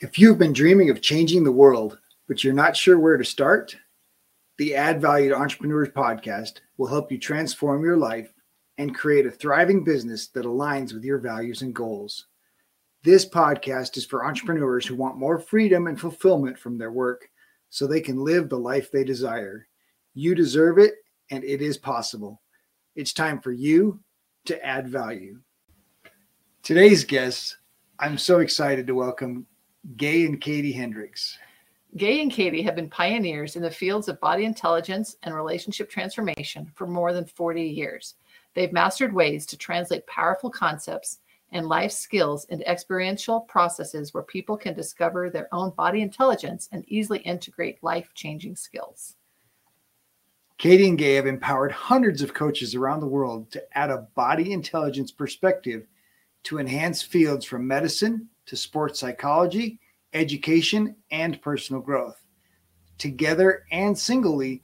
If you've been dreaming of changing the world, but you're not sure where to start, the Add Value to Entrepreneurs podcast will help you transform your life and create a thriving business that aligns with your values and goals. This podcast is for entrepreneurs who want more freedom and fulfillment from their work so they can live the life they desire. You deserve it, and it is possible. It's time for you to add value. Today's guests, I'm so excited to welcome Gay and Katie Hendricks. Gay and Katie have been pioneers in the fields of body intelligence and relationship transformation for more than 40 years. They've mastered ways to translate powerful concepts and life skills into experiential processes where people can discover their own body intelligence and easily integrate life changing skills. Katie and Gay have empowered hundreds of coaches around the world to add a body intelligence perspective to enhance fields from medicine to sports psychology, education, and personal growth. Together and singly,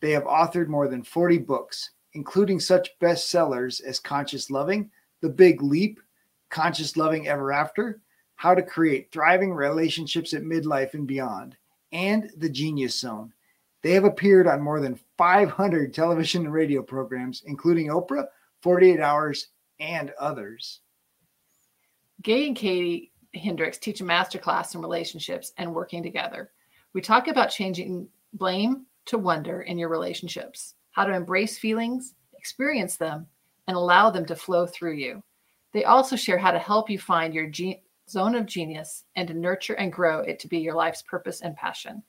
they have authored more than 40 books, including such bestsellers as Conscious Loving, The Big Leap, Conscious Loving Ever After, How to Create Thriving Relationships at Midlife and Beyond, and The Genius Zone. They have appeared on more than 500 television and radio programs, including Oprah, 48 Hours, and others. Gay and Katie Hendricks teach a masterclass in relationships and working together. We talk about changing blame to wonder in your relationships, how to embrace feelings, experience them, and allow them to flow through you. They also share how to help you find your ge- zone of genius and to nurture and grow it to be your life's purpose and passion.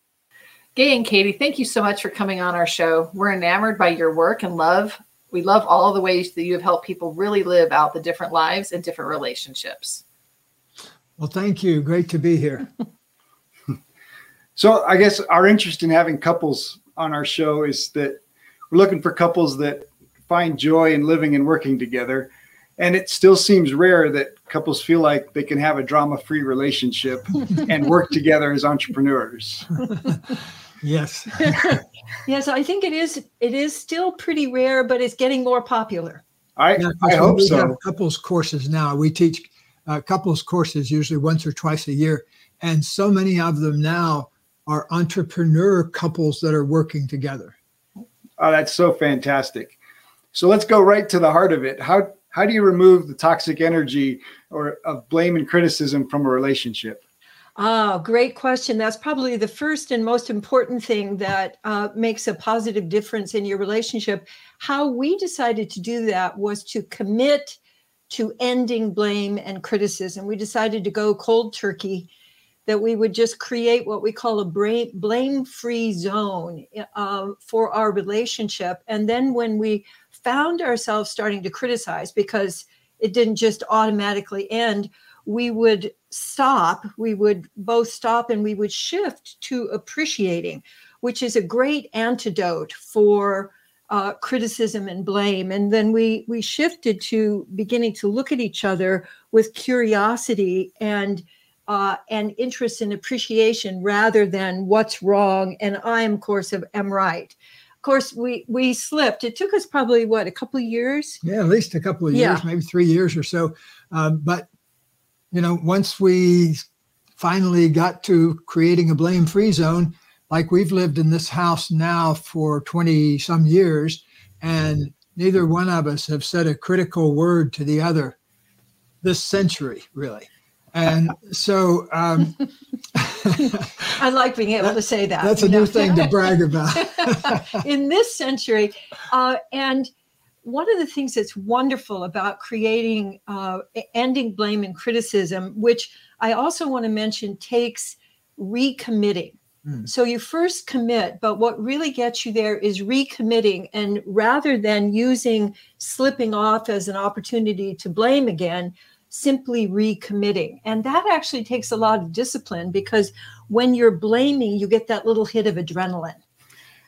Gay and Katie, thank you so much for coming on our show. We're enamored by your work and love. We love all the ways that you have helped people really live out the different lives and different relationships. Well, thank you. Great to be here. so, I guess our interest in having couples on our show is that we're looking for couples that find joy in living and working together. And it still seems rare that couples feel like they can have a drama free relationship and work together as entrepreneurs. yes. yes, I think it is it is still pretty rare, but it's getting more popular. I, yeah, I hope we so. Have couples courses now. We teach uh, couples courses usually once or twice a year. And so many of them now are entrepreneur couples that are working together. Oh, that's so fantastic. So let's go right to the heart of it. How how do you remove the toxic energy or of blame and criticism from a relationship? Oh, great question. That's probably the first and most important thing that uh, makes a positive difference in your relationship. How we decided to do that was to commit to ending blame and criticism. We decided to go cold turkey, that we would just create what we call a blame free zone uh, for our relationship. And then when we found ourselves starting to criticize, because it didn't just automatically end, we would stop, we would both stop and we would shift to appreciating, which is a great antidote for uh, criticism and blame. And then we we shifted to beginning to look at each other with curiosity and uh, and interest and appreciation rather than what's wrong. And i am of course am right. Of course we we slipped. It took us probably what a couple of years? Yeah at least a couple of years maybe three years or so. Um, but you know once we finally got to creating a blame free zone like we've lived in this house now for 20 some years and neither one of us have said a critical word to the other this century really. And so um, i like being able that, to say that that's a new thing to brag about. In this century uh, and one of the things that's wonderful about creating uh, ending blame and criticism which i also want to mention takes recommitting Hmm. So you first commit, but what really gets you there is recommitting. And rather than using slipping off as an opportunity to blame again, simply recommitting. And that actually takes a lot of discipline because when you're blaming, you get that little hit of adrenaline.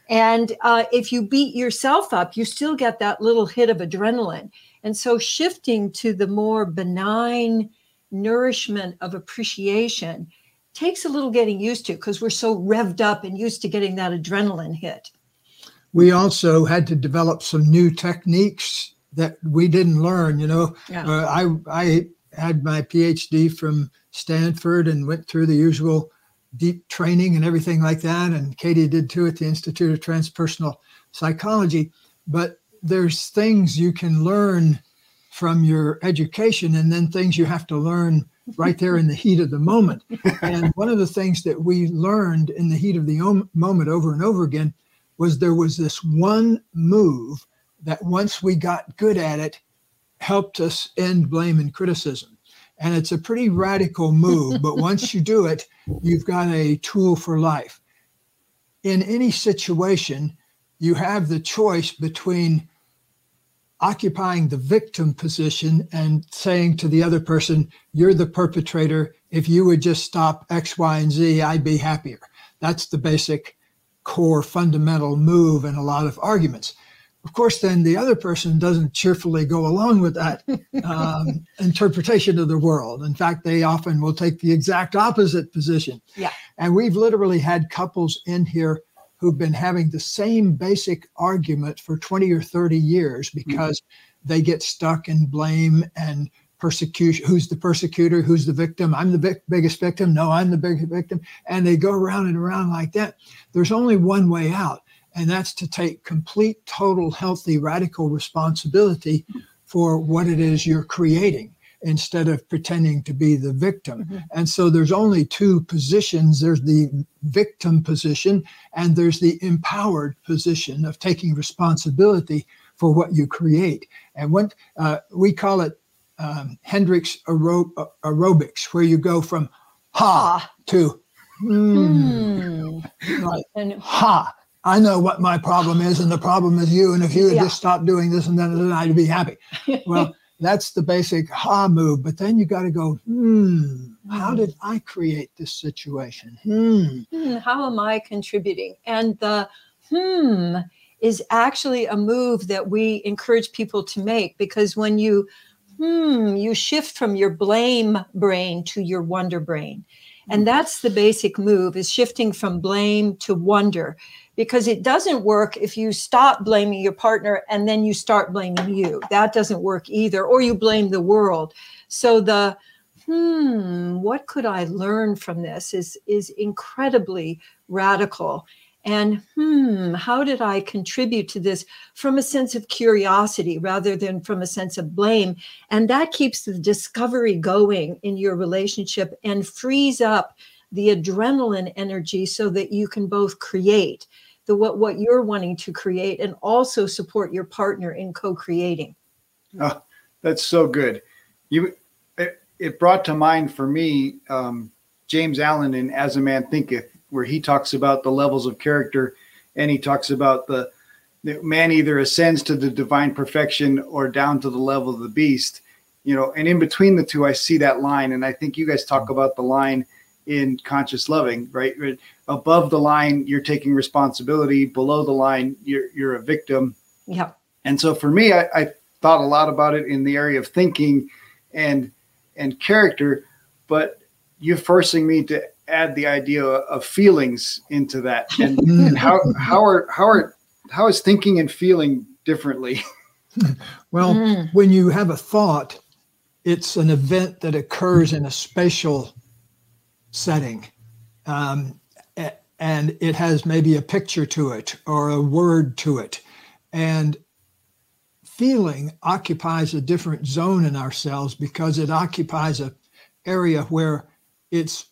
And uh, if you beat yourself up, you still get that little hit of adrenaline. And so shifting to the more benign nourishment of appreciation takes a little getting used to because we're so revved up and used to getting that adrenaline hit. We also had to develop some new techniques that we didn't learn. You know, yeah. uh, I I had my PhD from Stanford and went through the usual deep training and everything like that. And Katie did too at the Institute of Transpersonal Psychology. But there's things you can learn from your education and then things you have to learn right there in the heat of the moment. And one of the things that we learned in the heat of the moment over and over again was there was this one move that once we got good at it helped us end blame and criticism. And it's a pretty radical move, but once you do it, you've got a tool for life. In any situation, you have the choice between occupying the victim position and saying to the other person, You're the perpetrator. If you would just stop X, Y, and Z, I'd be happier. That's the basic core fundamental move in a lot of arguments. Of course, then the other person doesn't cheerfully go along with that um, interpretation of the world. In fact, they often will take the exact opposite position. Yeah. And we've literally had couples in here who've been having the same basic argument for 20 or 30 years mm-hmm. because mm-hmm. they get stuck in blame and persecution. Who's the persecutor? Who's the victim? I'm the big, biggest victim. No, I'm the biggest victim. And they go around and around like that. There's only one way out, and that's to take complete, total, healthy, radical responsibility for what it is you're creating instead of pretending to be the victim. Mm-hmm. And so there's only two positions there's the victim position, and there's the empowered position of taking responsibility for what you create. And when uh, we call it um, Hendricks aero- aerobics, where you go from ha to hmm. Right. And ha. I know what my problem is, and the problem is you. And if you would yeah. just stop doing this, and then, then I'd be happy. Well, that's the basic ha move. But then you got to go, hmm, how did I create this situation? Hmm. hmm. How am I contributing? And the hmm is actually a move that we encourage people to make because when you hmm, you shift from your blame brain to your wonder brain. And hmm. that's the basic move is shifting from blame to wonder because it doesn't work if you stop blaming your partner and then you start blaming you. That doesn't work either, or you blame the world. So the hmm, what could I learn from this is is incredibly radical. And hmm, how did I contribute to this from a sense of curiosity rather than from a sense of blame? And that keeps the discovery going in your relationship and frees up the adrenaline energy so that you can both create the what what you're wanting to create and also support your partner in co-creating. Oh, that's so good. You it, it brought to mind for me um, james allen in as a man thinketh where he talks about the levels of character and he talks about the, the man either ascends to the divine perfection or down to the level of the beast. You know and in between the two i see that line and i think you guys talk about the line in conscious loving, right? Above the line, you're taking responsibility. Below the line, you're you're a victim. Yeah. And so for me, I, I thought a lot about it in the area of thinking and and character, but you're forcing me to add the idea of feelings into that. And, and how how are how are how is thinking and feeling differently? well, mm. when you have a thought, it's an event that occurs in a spatial setting. Um, and it has maybe a picture to it or a word to it. And feeling occupies a different zone in ourselves because it occupies a area where its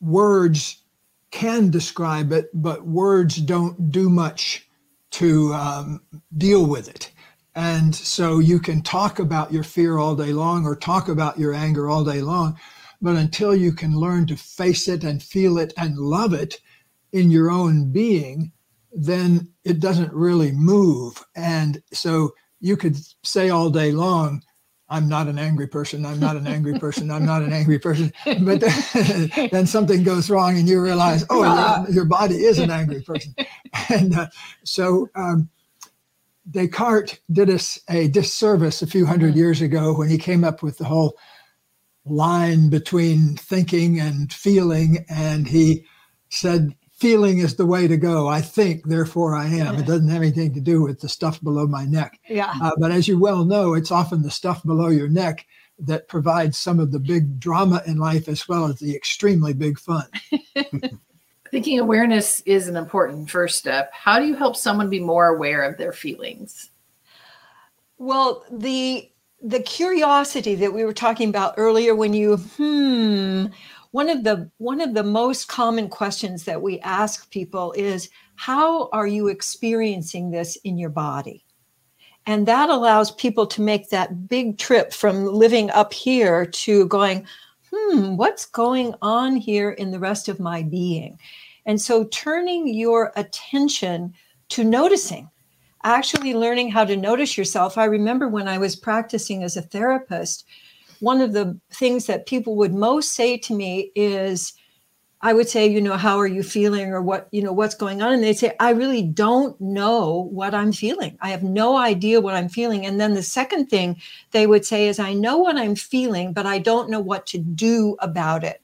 words can describe it, but words don't do much to um, deal with it. And so you can talk about your fear all day long or talk about your anger all day long, but until you can learn to face it and feel it and love it in your own being, then it doesn't really move. And so you could say all day long, I'm not an angry person. I'm not an angry person. I'm not an angry person. But then, then something goes wrong and you realize, oh, your, your body is an angry person. And uh, so um, Descartes did us a disservice a few hundred years ago when he came up with the whole line between thinking and feeling. And he said, feeling is the way to go. I think, therefore I am. It doesn't have anything to do with the stuff below my neck. Yeah. Uh, but as you well know, it's often the stuff below your neck that provides some of the big drama in life as well as the extremely big fun. Thinking awareness is an important first step. How do you help someone be more aware of their feelings? Well, the the curiosity that we were talking about earlier when you hmm one of the one of the most common questions that we ask people is how are you experiencing this in your body? And that allows people to make that big trip from living up here to going hmm what's going on here in the rest of my being? And so turning your attention to noticing actually learning how to notice yourself i remember when i was practicing as a therapist one of the things that people would most say to me is I would say, you know, how are you feeling or what, you know, what's going on? And they'd say, I really don't know what I'm feeling. I have no idea what I'm feeling. And then the second thing they would say is, I know what I'm feeling, but I don't know what to do about it.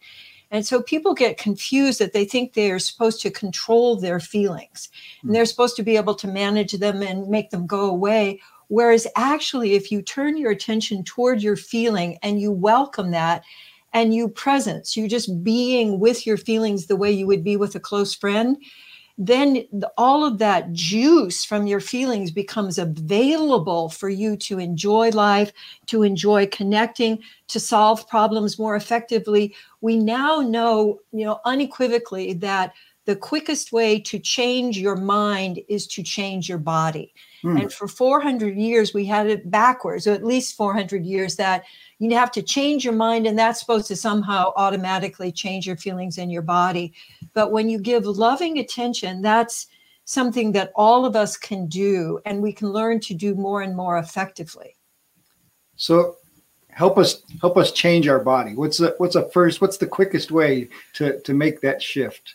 And so people get confused that they think they are supposed to control their feelings and hmm. they're supposed to be able to manage them and make them go away. Whereas actually, if you turn your attention toward your feeling and you welcome that and you presence, you just being with your feelings the way you would be with a close friend, then all of that juice from your feelings becomes available for you to enjoy life, to enjoy connecting, to solve problems more effectively. We now know, you know, unequivocally that the quickest way to change your mind is to change your body. Mm. And for 400 years, we had it backwards, or at least 400 years, that you have to change your mind, and that's supposed to somehow automatically change your feelings in your body. But when you give loving attention, that's something that all of us can do, and we can learn to do more and more effectively. So, help us help us change our body. What's the what's the first? What's the quickest way to to make that shift?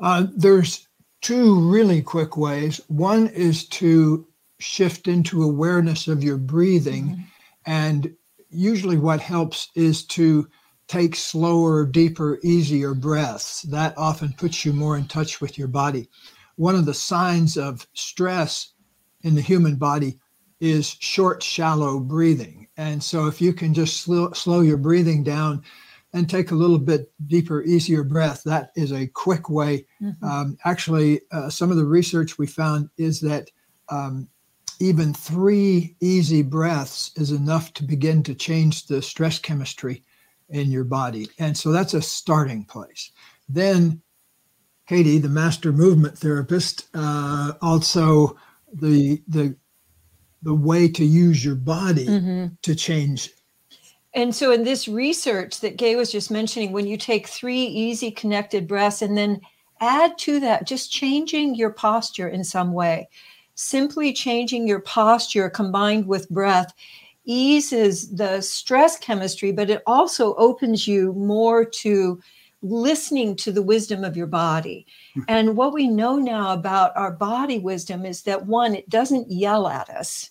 Uh, there's two really quick ways. One is to shift into awareness of your breathing. Mm-hmm. And usually, what helps is to take slower, deeper, easier breaths. That often puts you more in touch with your body. One of the signs of stress in the human body is short, shallow breathing. And so, if you can just slow, slow your breathing down and take a little bit deeper, easier breath, that is a quick way. Mm-hmm. Um, actually, uh, some of the research we found is that um, even three easy breaths is enough to begin to change the stress chemistry in your body. And so that's a starting place. Then, Katie, the master movement therapist, uh, also the the the way to use your body mm-hmm. to change. And so, in this research that Gay was just mentioning, when you take three easy connected breaths and then add to that just changing your posture in some way simply changing your posture combined with breath eases the stress chemistry, but it also opens you more to listening to the wisdom of your body. Hmm. And what we know now about our body wisdom is that one, it doesn't yell at us.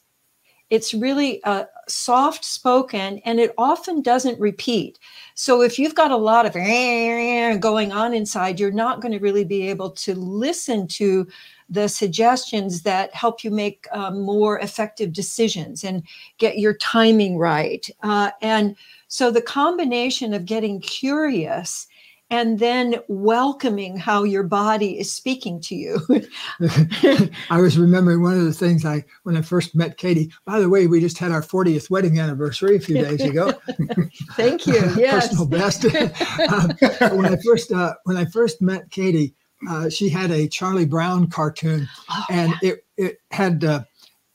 It's really uh, soft spoken and it often doesn't repeat. So if you've got a lot of going on inside, you're not going to really be able to listen to the suggestions that help you make uh, more effective decisions and get your timing right. Uh, and so the combination of getting curious and then welcoming how your body is speaking to you. I was remembering one of the things I when I first met Katie. By the way, we just had our 40th wedding anniversary a few days ago. Thank you. Yes. Personal best. um, when I first uh, when I first met Katie, uh, she had a Charlie Brown cartoon, oh, and yeah. it it had uh,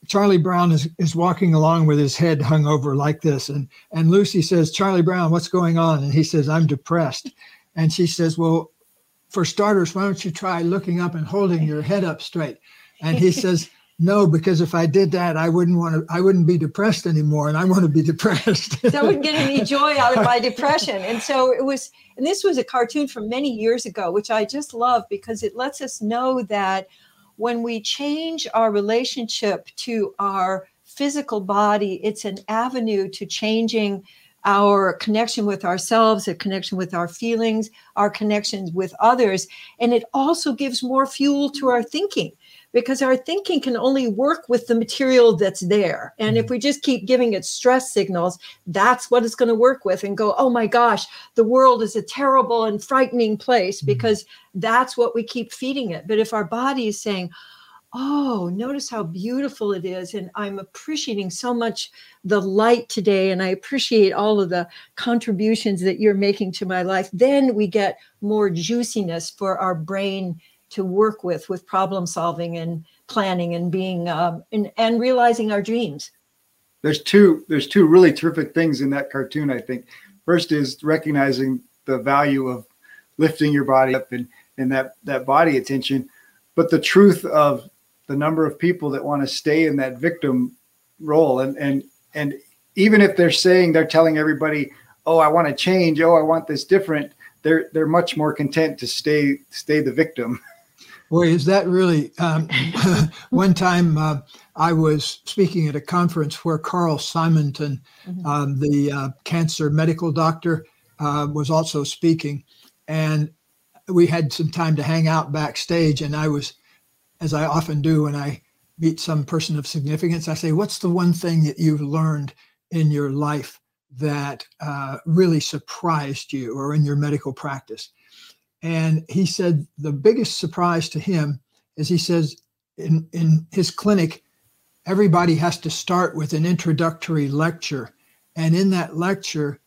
Charlie Brown is is walking along with his head hung over like this, and and Lucy says, "Charlie Brown, what's going on?" And he says, "I'm depressed," and she says, "Well." For starters, why don't you try looking up and holding your head up straight? And he says, no, because if I did that, I wouldn't want to. I wouldn't be depressed anymore, and I want to be depressed. so I wouldn't get any joy out of my depression. And so it was. And this was a cartoon from many years ago, which I just love because it lets us know that when we change our relationship to our physical body, it's an avenue to changing our connection with ourselves, a connection with our feelings, our connections with others. And it also gives more fuel to our thinking because our thinking can only work with the material that's there. And if mm-hmm. we just keep giving it stress signals, that's what it's going to work with and go, oh my gosh, the world is a terrible and frightening place mm-hmm. because that's what we keep feeding it. But if our body is saying, oh, notice how beautiful it is. And I'm appreciating so much the light today. And I appreciate all of the contributions that you're making to my life. Then we get more juiciness for our brain to work with with problem solving and planning and being um, and, and realizing our dreams. There's two there's two really terrific things in that cartoon i think. First is recognizing the value of lifting your body up and and that that body attention but the truth of the number of people that want to stay in that victim role and and and even if they're saying they're telling everybody oh i want to change. Oh i want this different they're they're much more content to stay stay the victim Boy, is that really? Um, one time uh, I was speaking at a conference where Carl Simonton, mm-hmm. um, the uh, cancer medical doctor, uh, was also speaking. And we had some time to hang out backstage. And I was, as I often do when I meet some person of significance, I say, What's the one thing that you've learned in your life that uh, really surprised you or in your medical practice? And he said the biggest surprise to him is he says in, in his clinic, everybody has to start with an introductory lecture. And in that lecture,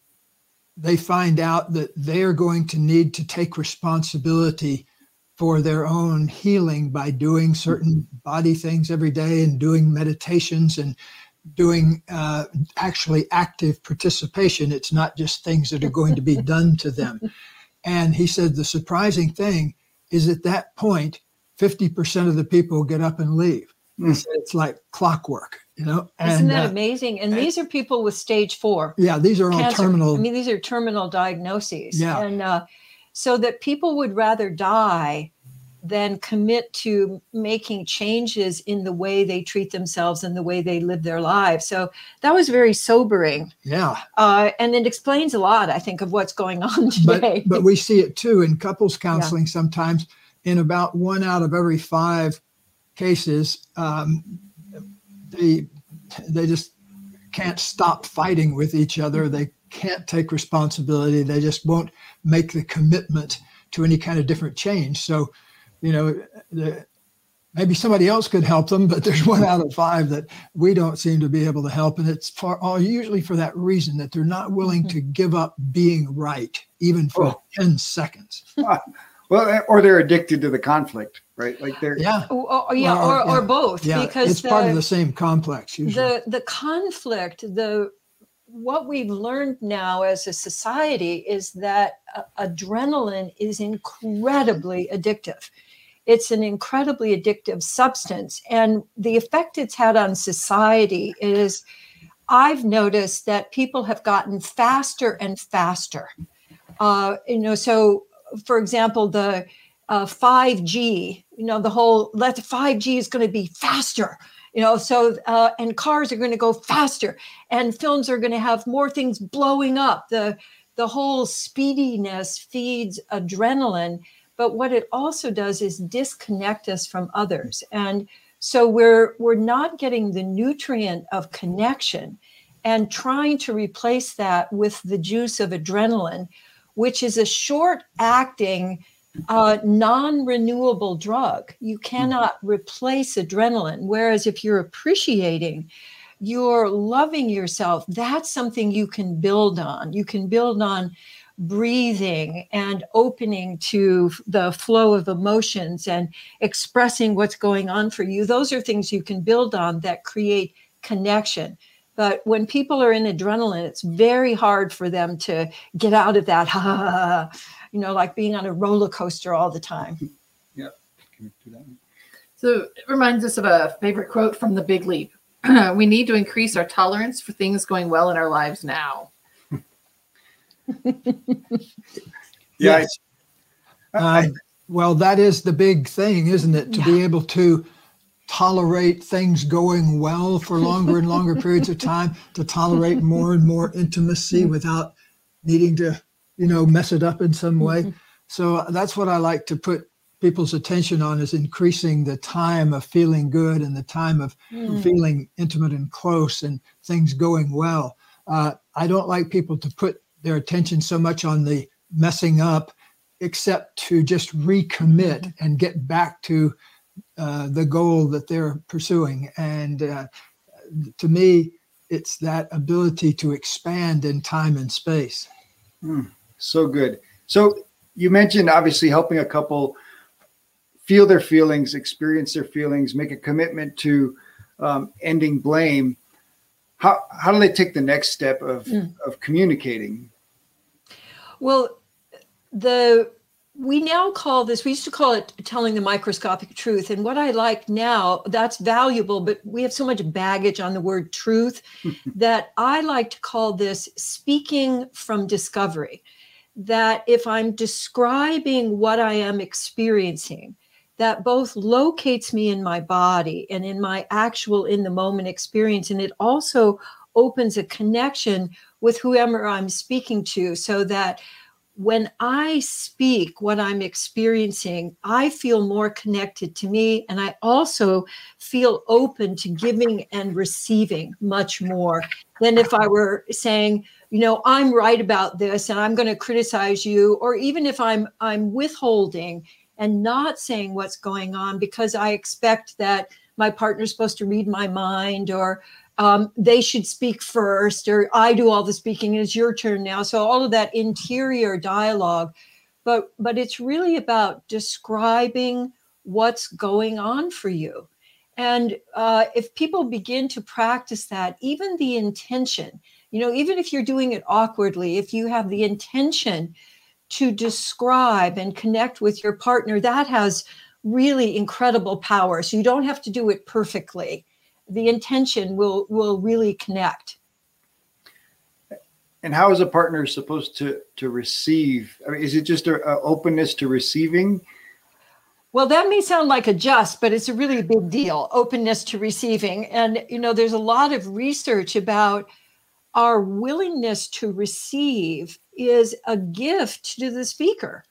they find out that they are going to need to take responsibility for their own healing by doing certain body things every day and doing meditations and doing uh, actually active participation. It's not just things that are going to be done to them. And he said the surprising thing is at that point, 50% of the people get up and leave. Mm. It's like clockwork, you know. Isn't that uh, amazing? And, and, these are people with stage four. Yeah, these are cancer. all terminal. I mean, these are terminal diagnoses. Yeah. And uh, so that people would rather die then commit to making changes in the way they treat themselves and the way they live their lives. So that was very sobering. Yeah. Uh, and it explains a lot, I think, of what's going on today. But, but we see it too in couples counseling yeah. sometimes. In about one out of every five cases, um, they they just can't stop fighting with each other. They can't take responsibility. They just won't make the commitment to any kind of different change. So you know, the, maybe somebody else could help them, but there's one out of five that we don't seem to be able to help. And it's for all usually for that reason that they're not willing mm-hmm. to give up being right, even for oh. 10 seconds. well, or they're addicted to the conflict, right? Like they're yeah, or, or yeah, or, or, yeah. or, both. Yeah, because it's the, part of the same complex. Usually. The the conflict, the what we've learned now as a society is that uh, adrenaline is incredibly addictive it's an incredibly addictive substance. And the effect it's had on society is I've noticed that people have gotten faster and faster. Uh, you know, so for example, the uh, 5G, you know, the whole let 5G is going to be faster, you know, so uh, and cars are going to go faster, and films are going to have more things blowing up. The the whole speediness feeds adrenaline but what it also does is disconnect us from others. And so we're we're not getting the nutrient of connection and trying to replace that with the juice of adrenaline which is a short acting uh, non-renewable drug. You cannot replace adrenaline. Whereas if you're appreciating you're loving yourself that's something you can build on. You can build on breathing and opening to the flow of emotions and expressing what's going on for you, those are things you can build on that create connection. But when people are in adrenaline, it's very hard for them to get out of that, ha, ha, ha, you know, like being on a roller coaster all the time. Yeah. So it reminds us of a favorite quote from The Big Leap. we need to increase our tolerance for things going well in our lives now. yeah. Uh, well, that is the big thing, isn't it? To yeah. be able to tolerate things going well for longer and longer periods of time, to tolerate more and more intimacy mm-hmm. without needing to, you know, mess it up in some way. Mm-hmm. So that's what I like to put people's attention on is increasing the time of feeling good and the time of mm. feeling intimate and close and things going well. Uh, I don't like people to put their attention so much on the messing up, except to just recommit mm-hmm. and get back to uh, the goal that they're pursuing. And uh, to me, it's that ability to expand in time and space. Mm, so good. So you mentioned obviously helping a couple feel their feelings, experience their feelings, make a commitment to um, ending blame. How how do they take the next step of mm. of communicating? Well, the we now call this we used to call it telling the microscopic truth. And what i like now that's valuable but we have so much baggage on the word truth that i like to call this speaking from discovery. That if i'm describing what i am experiencing that both locates me in my body and in my actual in the moment experience. And it also opens a connection with whoever i'm speaking to so that when I speak what I'm experiencing, I feel more connected to me. And I also feel open to giving and receiving much more than if I were saying, you know, I'm right about this and I'm going to criticize you, or even if I'm I'm withholding and not saying what's going on because I expect that my partner's supposed to read my mind or um, they should speak first, or I do all the speaking, it's your turn now. So all of that interior dialogue, but but it's really about describing what's going on for you. And uh, if people begin to practice that, even the intention, you know, even if you're doing it awkwardly, if you have the intention to describe and connect with your partner, that has really incredible power. So you don't have to do it perfectly the intention will will really connect. And how is a partner supposed to to receive? I mean, is it just a, a openness to receiving? Well that may sound like a just but it's a really big deal openness to receiving. And you know there's a lot of research about our willingness to receive is a gift to the speaker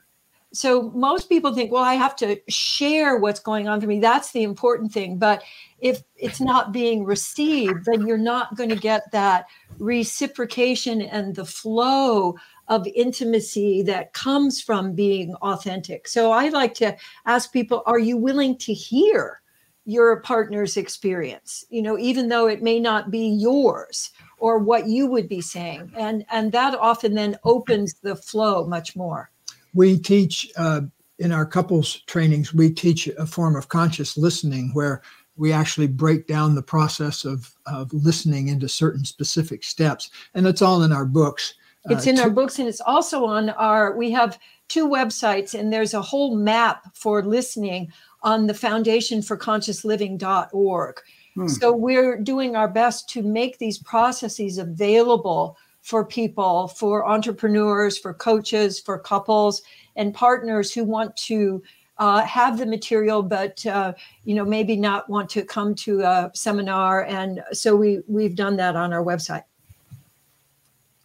so most people think well i have to share what's going on for me. That's the important thing. But if it's not being received then you're not going to get that reciprocation and the flow of intimacy that comes from being authentic. So i like to ask people are you willing to hear your partner's experience? You know even though it may not be yours or what you would be saying. And and that often then opens the flow much more we teach uh, in our couples trainings, we teach a form of conscious listening where we actually break down the process of, of listening into certain specific steps. And it's all in our books. It's uh, in to- our books and it's also on our, we have two websites and there's a whole map for listening on the foundation for conscious living.org. Hmm. So we're doing our best to make these processes available for people, for entrepreneurs, for coaches, for couples, and partners who want to uh, have the material, but uh, you know maybe not want to come to a seminar. And so we we've done that on our website.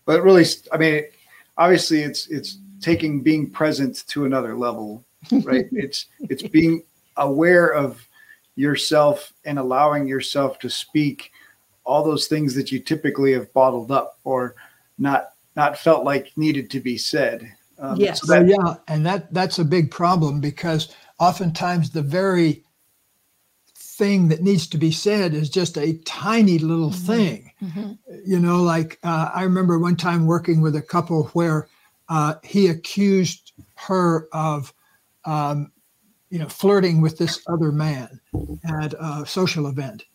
But really, I mean, obviously, it's it's taking being present to another level, right? it's it's being aware of yourself and allowing yourself to speak all those things that you typically have bottled up or not not felt like needed to be said. Um, yes. So that, yeah, and that that's a big problem because oftentimes the very thing that needs to be said is just a tiny little mm-hmm. thing. Mm-hmm. You know, like uh, I remember one time working with a couple where uh, he accused her of, um, you know, flirting with this other man at a social event.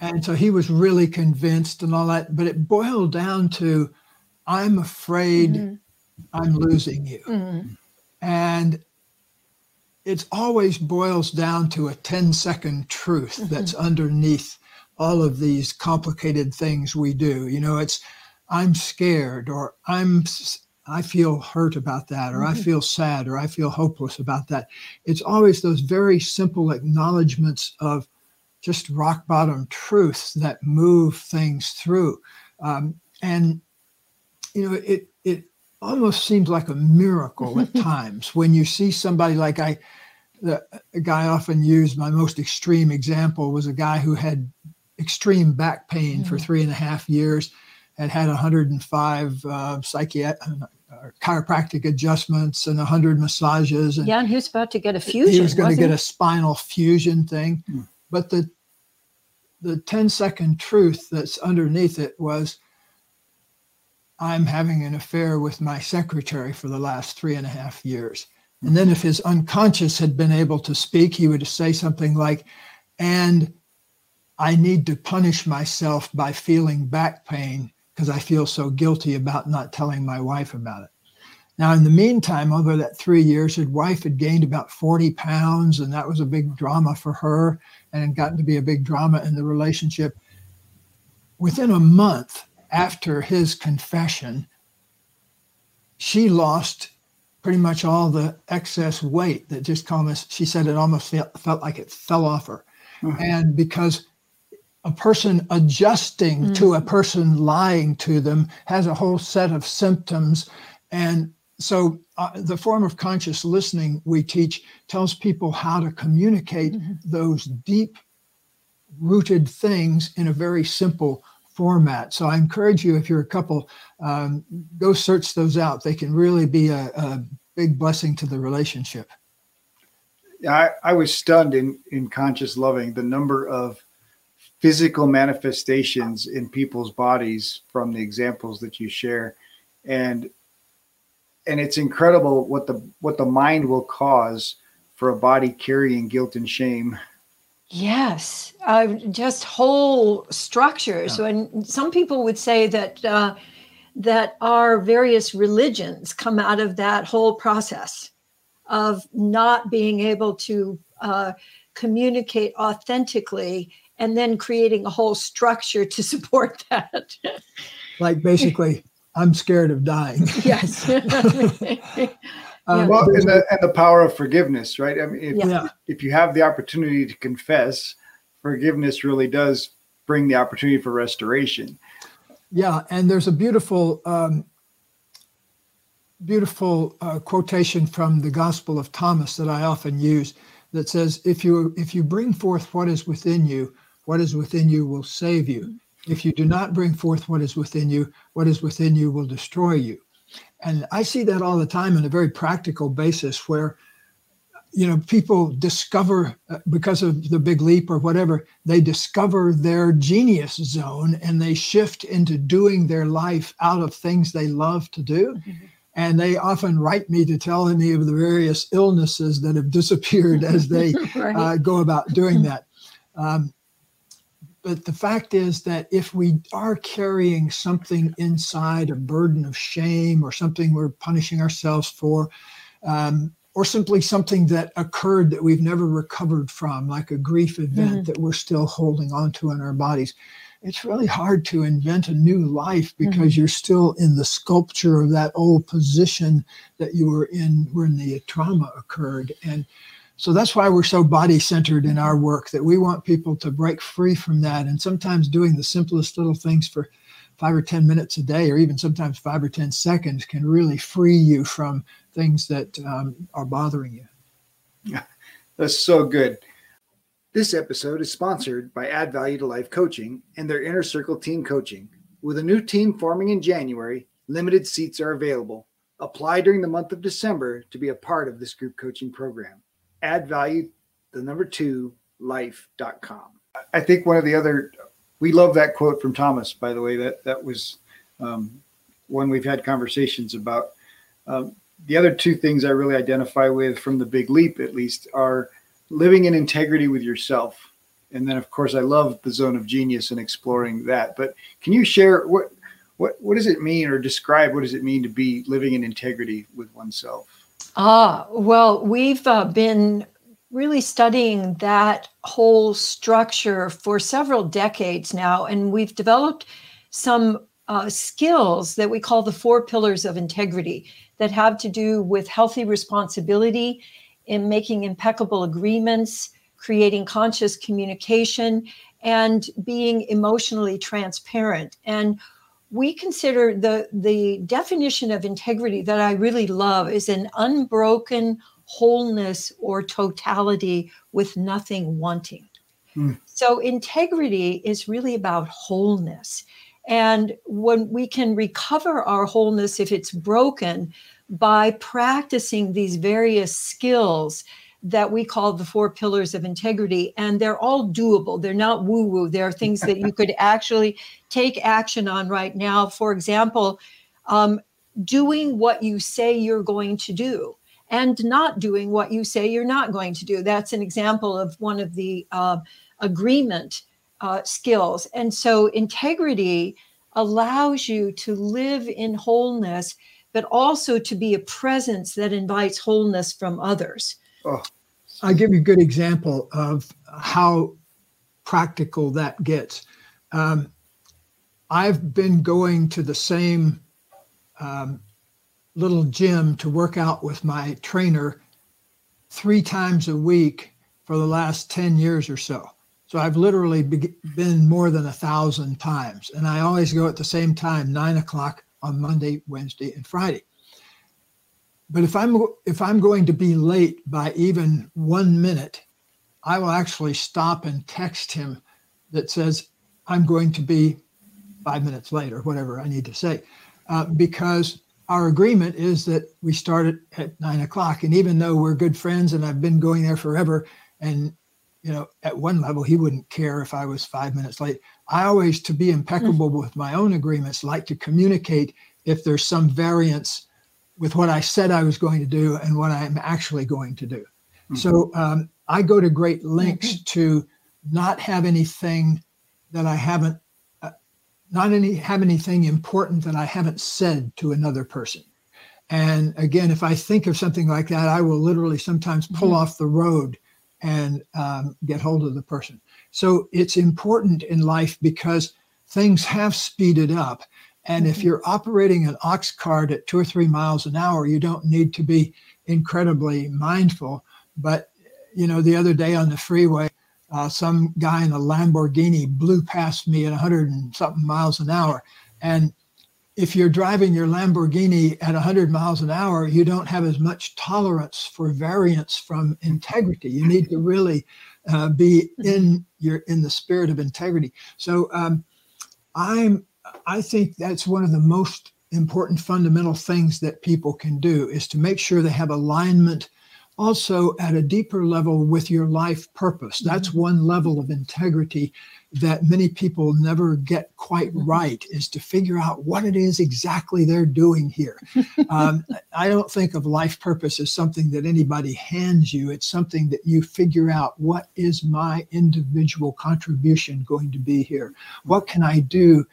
And so he was really convinced and all that, but it boiled down to I'm afraid mm-hmm. I'm losing you. Mm-hmm. And it always boils down to a 10 second truth mm-hmm. that's underneath all of these complicated things we do. You know, it's I'm scared or I'm I feel hurt about that or I mm-hmm. feel sad or I feel hopeless about that. It's always those very simple acknowledgments of just rock bottom truths that move things through. Um, and you know, it it almost seems like a miracle at times when you see somebody like I the a guy I often used, my most extreme example was a guy who had extreme back pain mm-hmm. for three and a half years, had had 105 uh, psychiatric. Uh, chiropractic adjustments and 100 massages. And yeah, and he was about to get a fusion. He was going to get a spinal fusion thing. Mm. But the the 10 second truth that's underneath it was I'm having an affair with my secretary for the last three and a half years. And mm-hmm. then if his unconscious had been able to speak, he would say something like, and I need to punish myself by feeling back pain because I feel so guilty about not telling my wife about it. Now, in the meantime, over that three years, his wife had gained about 40 pounds, and that was a big drama for her and had gotten to be a big drama in the relationship. Within a month after his confession, she lost pretty much all the excess weight that just almost, she said it almost felt, felt like it fell off her. Mm-hmm. And because a person adjusting mm-hmm. to a person lying to them has a whole set of symptoms. And so uh, the form of conscious listening we teach tells people how to communicate mm-hmm. those deep rooted things in a very simple format. So I encourage you, if you're a couple, um, go search those out. They can really be a, a big blessing to the relationship. I, I was stunned in, in conscious loving the number of physical manifestations in people's bodies from the examples that you share and and it's incredible what the what the mind will cause for a body carrying guilt and shame yes uh, just whole structures yeah. and some people would say that uh, that our various religions come out of that whole process of not being able to uh, communicate authentically and then creating a whole structure to support that. like basically, I'm scared of dying. yes. Um, well, and the, and the power of forgiveness, right? I mean, if, yeah. if you have the opportunity to confess, forgiveness really does bring the opportunity for restoration. Yeah, and there's a beautiful, um, beautiful uh, quotation from the Gospel of Thomas that I often use that says, "If you if you bring forth what is within you, what is within you will save you. If you do not bring forth what is within you, what is within you will destroy you. And I see that all the time on a very practical basis where you know people discover uh, because of the big leap or whatever they discover their genius zone and they shift into doing their life out of things they love to do mm-hmm. and they often write me to tell me of the various illnesses that have disappeared as they right. uh, go about doing that um, but the fact is that if we are carrying something inside, a burden of shame or something we're punishing ourselves for, um, or simply something that occurred that we've never recovered from, like a grief event mm-hmm. that we're still holding on to in our bodies, it's really hard to invent a new life because mm-hmm. you're still in the sculpture of that old position that you were in when the trauma occurred. And so that's why we're so body centered in our work that we want people to break free from that. And sometimes doing the simplest little things for five or 10 minutes a day, or even sometimes five or 10 seconds, can really free you from things that um, are bothering you. Yeah, that's so good. This episode is sponsored by Add Value to Life Coaching and their Inner Circle Team Coaching. With a new team forming in January, limited seats are available. Apply during the month of December to be a part of this group coaching program add value, the number two, life.com. I think one of the other, we love that quote from Thomas, by the way, that, that was um, one we've had conversations about. Um, the other two things I really identify with from the big leap, at least, are living in integrity with yourself. And then, of course, I love the zone of genius and exploring that. But can you share what what what does it mean, or describe what does it mean to be living in integrity with oneself? Ah, well, we've uh, been really studying that whole structure for several decades now, and we've developed some uh, skills that we call the four pillars of integrity that have to do with healthy responsibility in making impeccable agreements, creating conscious communication, and being emotionally transparent. And we consider the the definition of integrity that I really love is an unbroken, wholeness or totality with nothing wanting. Mm. So, integrity is really about wholeness. And when we can recover our wholeness if it's broken by practicing these various skills that we call the four pillars of integrity, and they're all doable. They're not woo woo. There are things that you could actually take action on right now. For example, um, doing what you say you're going to do and not doing what you say you're not going to do. That's an example of one of the uh, agreement uh, skills. And so integrity allows you to live in wholeness, but also to be a presence that invites wholeness from others. Oh. I'll give you a good example of how practical that gets. Um, I've been going to the same um, little gym to work out with my trainer three times a week for the last 10 years or so. So I've literally be- been more than a thousand times. And I always go at the same time, nine o'clock on Monday, Wednesday, and Friday. But if I'm if I'm going to be late by even one minute, I will actually stop and text him that says I'm going to be five minutes late or whatever I need to say, uh, because our agreement is that we start at, at nine o'clock. And even though we're good friends and I've been going there forever, and you know, at one level, he wouldn't care if I was five minutes late. I always, to be impeccable mm-hmm. with my own agreements, like to communicate if there's some variance with what I said I was going to do and what I'm actually going to do. Mm-hmm. So um, I go to great lengths mm-hmm. to not have anything that I haven't, uh, not any have anything important that I haven't said to another person. And again, if I think of something like that, I will literally sometimes pull mm-hmm. off the road and um, get hold of the person. So it's important in life because things have speeded up. And if mm-hmm. you're operating an ox cart at two or three miles an hour, you don't need to be incredibly mindful. But, you know, the other day on the freeway, uh, some guy in a Lamborghini blew past me at 100 and something miles an hour. And if you're driving your Lamborghini at 100 miles an hour, you don't have as much tolerance for variance from integrity. You need to really uh, be mm-hmm. in your in the spirit of integrity. So um, I'm I think that's one of the most important fundamental things that people can do is to make sure they have alignment also at a deeper level with your life purpose. That's mm-hmm. one level of integrity that many people never get quite mm-hmm. right is to figure out what it is exactly they're doing here. Um, I don't think of life purpose as something that anybody hands you. It's something that you figure out what is my individual contribution going to be here? What can I do?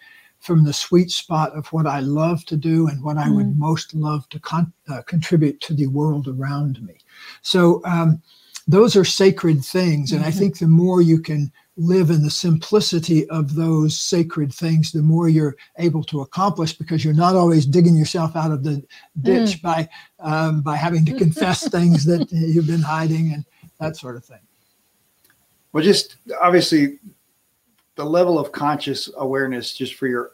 From the sweet spot of what I love to do and what I would mm. most love to con- uh, contribute to the world around me. So, um, those are sacred things. And mm-hmm. I think the more you can live in the simplicity of those sacred things, the more you're able to accomplish because you're not always digging yourself out of the ditch mm. by um, by having to confess things that you've been hiding and that sort of thing. Well, just obviously, the level of conscious awareness just for your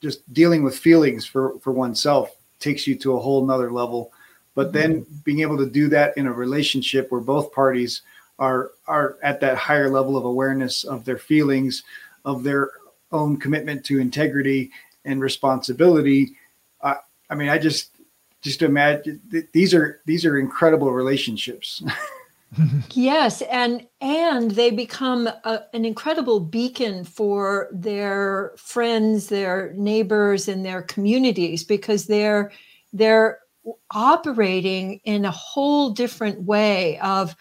just dealing with feelings for for oneself takes you to a whole nother level. But then mm-hmm. being able to do that in a relationship where both parties are are at that higher level of awareness of their feelings, of their own commitment to integrity and responsibility. i I mean, I just just imagine th- these are these are incredible relationships. yes, and and they become a, an incredible beacon for their friends, their neighbors, and their communities because they're they're operating in a whole different way of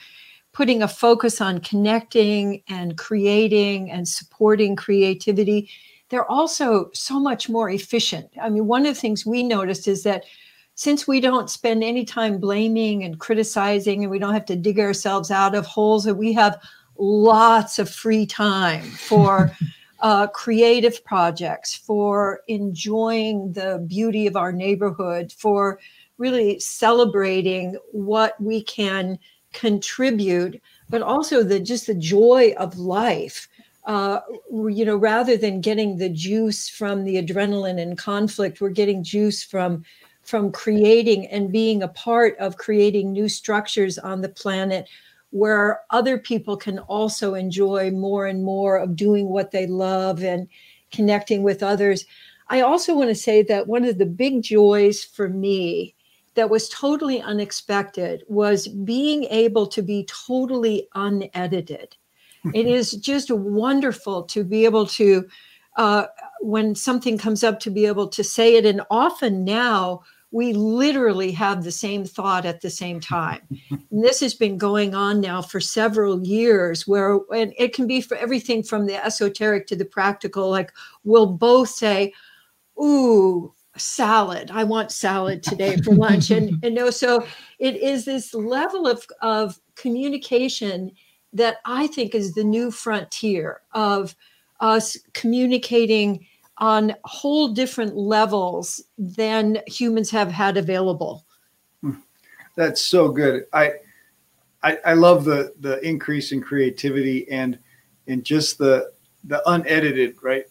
putting a focus on connecting and creating and supporting creativity, they're also so much more efficient. I mean, one of the things we noticed is that since we don't spend any time blaming and criticizing and we don't have to dig ourselves out of holes, that we have lots of free time for uh, creative projects, for enjoying the beauty of our neighborhood, for really celebrating what we can contribute, but also the just the joy of life. Uh, you know, rather than getting the juice from the adrenaline and conflict, we're getting juice from from creating and being a part of creating new structures on the planet where other people can also enjoy more and more of doing what they love and connecting with others. I also want to say that one of the big joys for me that was totally unexpected was being able to be totally unedited. it is just wonderful to be able to, uh, when something comes up, to be able to say it. And often now, we literally have the same thought at the same time. and this has been going on now for several years, where and it can be for everything from the esoteric to the practical. Like we'll both say, "Ooh, salad! I want salad today for lunch," and and no, so it is this level of of communication that I think is the new frontier of us communicating on whole different levels than humans have had available. That's so good. I, I, I love the the increase in creativity and and just the the unedited right.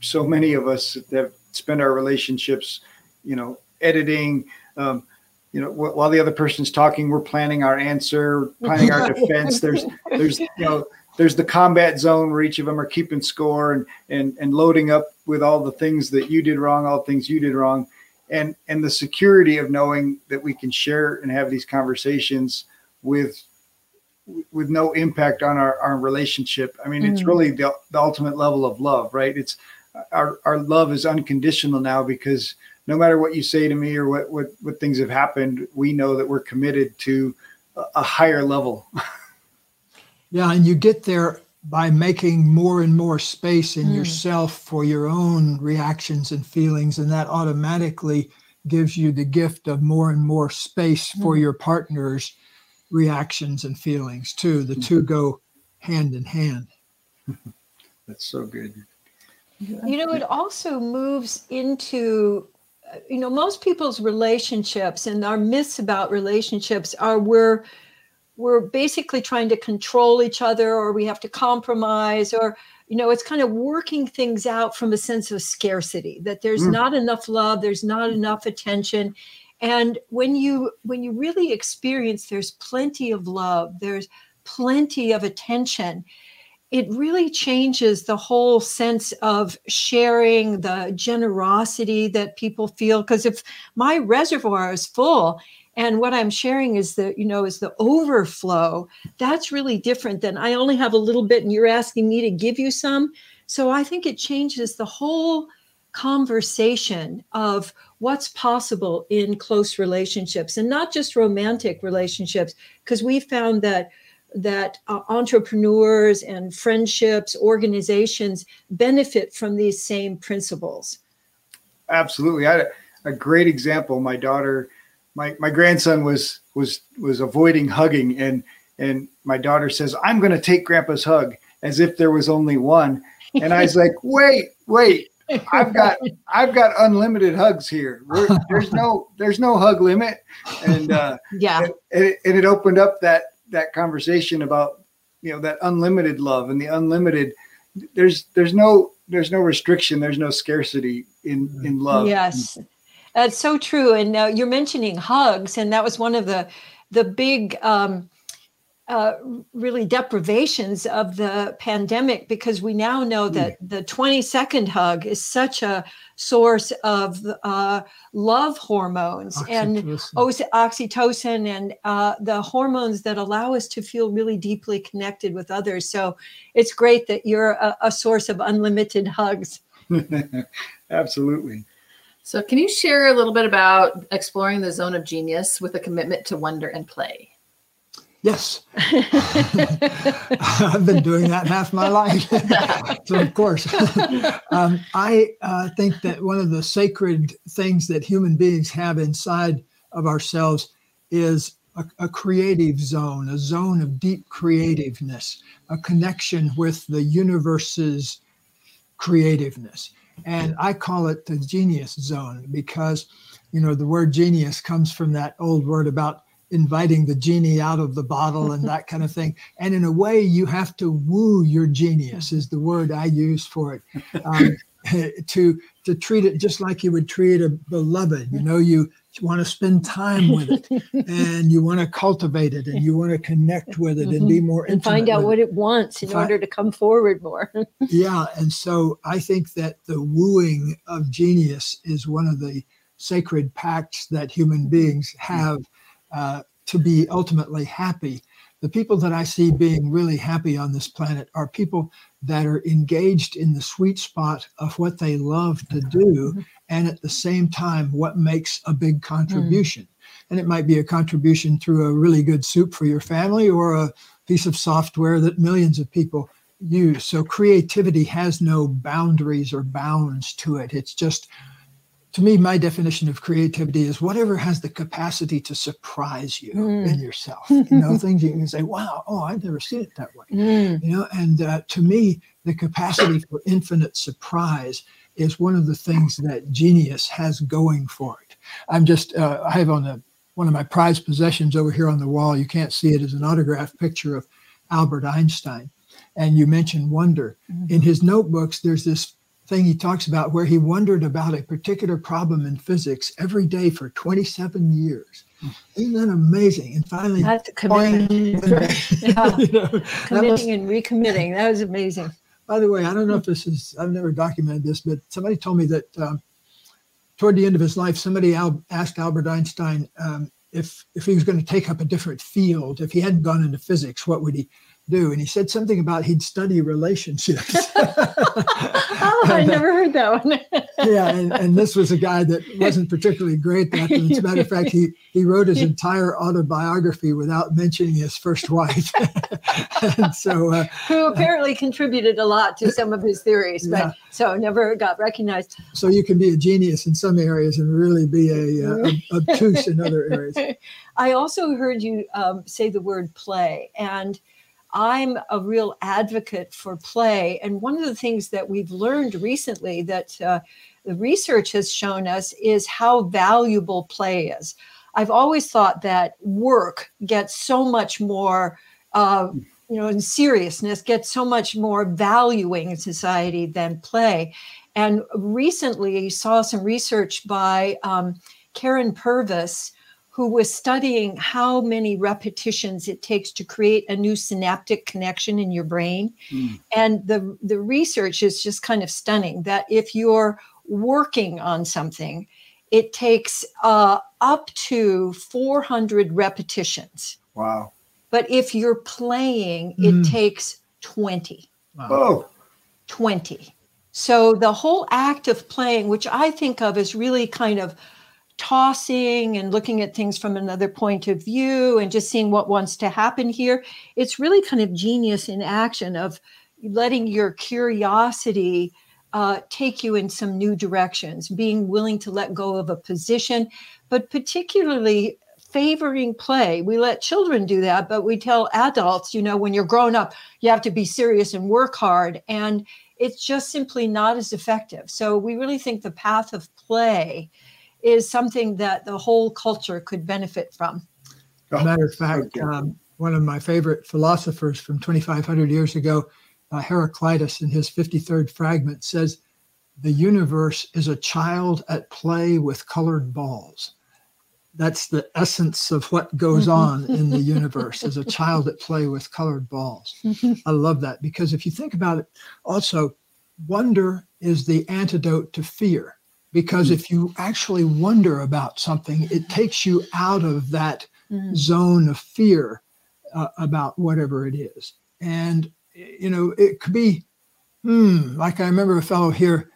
So many of us have spent our relationships, you know, editing. Um, you know, while the other person's talking, we're planning our answer, planning our defense. There's there's you know there's the combat zone where each of them are keeping score and and and loading up with all the things that you did wrong, all the things you did wrong, and and the security of knowing that we can share and have these conversations with with no impact on our, our relationship. I mean, mm. it's really the, the ultimate level of love, right? It's our, our love is unconditional now because no matter what you say to me or what, what, what things have happened, we know that we're committed to a, a higher level. Yeah, and you get there by making more and more space in mm. yourself for your own reactions and feelings, and that automatically gives you the gift of more and more space mm. for your partner's reactions and feelings too. The two go hand in hand. That's so good. You know, it also moves into, you know, most people's relationships and our myths about relationships are where we're basically trying to control each other or we have to compromise or you know it's kind of working things out from a sense of scarcity that there's mm. not enough love there's not enough attention and when you when you really experience there's plenty of love there's plenty of attention it really changes the whole sense of sharing the generosity that people feel because if my reservoir is full and what i'm sharing is the you know is the overflow. That's really different than i only have a little bit and you're asking me to give you some. So i think it changes the whole conversation of what's possible in close relationships and not just romantic relationships because we found that that uh, entrepreneurs and friendships organizations benefit from these same principles. Absolutely. I a great example. My daughter my my grandson was was was avoiding hugging and and my daughter says i'm going to take grandpa's hug as if there was only one. And i was like wait wait i've got i've got unlimited hugs here. We're, there's no there's no hug limit. And uh yeah. and, it, and it opened up that that conversation about you know that unlimited love and the unlimited there's there's no there's no restriction. There's no scarcity in in love. Yes that's so true. And uh, you're mentioning hugs, and that was one of the the big um, uh, really deprivations of the pandemic because we now know hmm. that the 20 second hug is such a source of uh, love hormones oxytocin. and oxytocin and uh, the hormones that allow us to feel really deeply connected with others. So it's great that you're a, a source of unlimited hugs. Absolutely. So, can you share a little bit about exploring the zone of genius with a commitment to wonder and play? Yes. I've been doing that half my life. so, of course, um, I uh, think that one of the sacred things that human beings have inside of ourselves is a, a creative zone, a zone of deep creativeness, a connection with the universe's creativeness. And I call it the genius zone because, you know, the word genius comes from that old word about inviting the genie out of the bottle and that kind of thing. And in a way, you have to woo your genius, is the word I use for it. Um, to to treat it just like you would treat a beloved. You know, you want to spend time with it and you want to cultivate it and you want to connect with it mm-hmm. and be mm-hmm. more and find out what it, it wants in order to come forward more. yeah. And so I think that the wooing of genius is one of the sacred pacts that human beings have uh, to be ultimately happy. The people that I see being really happy on this planet are people that are engaged in the sweet spot of what they love to do and at the same time what makes a big contribution. Mm. And it might be a contribution through a really good soup for your family or a piece of software that millions of people use. So creativity has no boundaries or bounds to it. It's just to me, my definition of creativity is whatever has the capacity to surprise you mm. in yourself. You know, things you can say, "Wow, oh, I've never seen it that way." Mm. You know, and uh, to me, the capacity for infinite surprise is one of the things that genius has going for it. I'm just, uh, I have on the one of my prized possessions over here on the wall. You can't see it as an autographed picture of Albert Einstein. And you mentioned wonder. Mm. In his notebooks, there's this thing he talks about where he wondered about a particular problem in physics every day for 27 years. Isn't that amazing? And finally, that's commitment. yeah. you know, Committing was, and recommitting. That was amazing. By the way, I don't know if this is, I've never documented this, but somebody told me that um, toward the end of his life, somebody al- asked Albert Einstein um, if, if he was going to take up a different field, if he hadn't gone into physics, what would he do. And he said something about he'd study relationships. oh, I never heard that one. yeah, and, and this was a guy that wasn't particularly great at it. As a matter of fact, he, he wrote his entire autobiography without mentioning his first wife. and so, uh, who apparently contributed a lot to some of his theories, but yeah. so never got recognized. So you can be a genius in some areas and really be a, uh, obtuse in other areas. I also heard you um, say the word play and I'm a real advocate for play. And one of the things that we've learned recently that uh, the research has shown us is how valuable play is. I've always thought that work gets so much more, uh, you know, in seriousness, gets so much more valuing in society than play. And recently, saw some research by um, Karyn Purvis who was studying how many repetitions it takes to create a new synaptic connection in your brain. Mm. And the, the research is just kind of stunning that if you're working on something, it takes uh, up to 400 repetitions. Wow. But if you're playing, mm. it takes 20. Wow. Oh. 20. So the whole act of playing, which I think of as really kind of tossing and looking at things from another point of view and just seeing what wants to happen here. It's really kind of genius in action of letting your curiosity uh, take you in some new directions, being willing to let go of a position, but particularly favoring play. We let children do that, but we tell adults, you know, when you're grown up, you have to be serious and work hard. And it's just simply not as effective. So we really think the path of play is something that the whole culture could benefit from. As a matter of fact, um, one of my favorite philosophers from 2,500 years ago, uh, Heraclitus, in his 53rd fragment, says, The universe is a child at play with colored balls. That's the essence of what goes on in the universe as a child at play with colored balls. I love that because if you think about it, also, wonder is the antidote to fear because if you actually wonder about something, it takes you out of that mm. zone of fear uh, about whatever it is. And, you know, it could be, hmm, like I remember a fellow here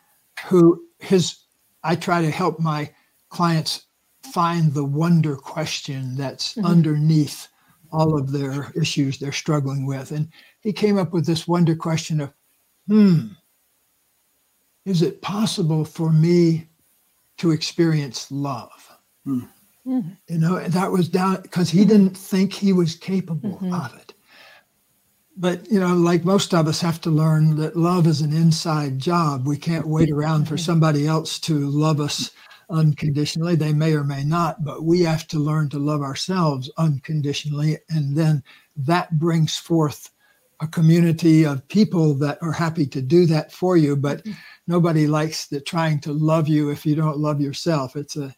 who his, I try to help my clients find the wonder question that's mm-hmm. underneath all of their issues they're struggling with. And he came up with this wonder question of, hmm, is it possible for me to experience love? Mm. Mm. You know, that was down because he didn't think he was capable mm-hmm. of it. But, you know, like most of us have to learn that love is an inside job. We can't wait around for somebody else to love us unconditionally. They may or may not, but we have to learn to love ourselves unconditionally. And then that brings forth a community of people that are happy to do that for you. But nobody likes the trying to love you if you don't love yourself. It's a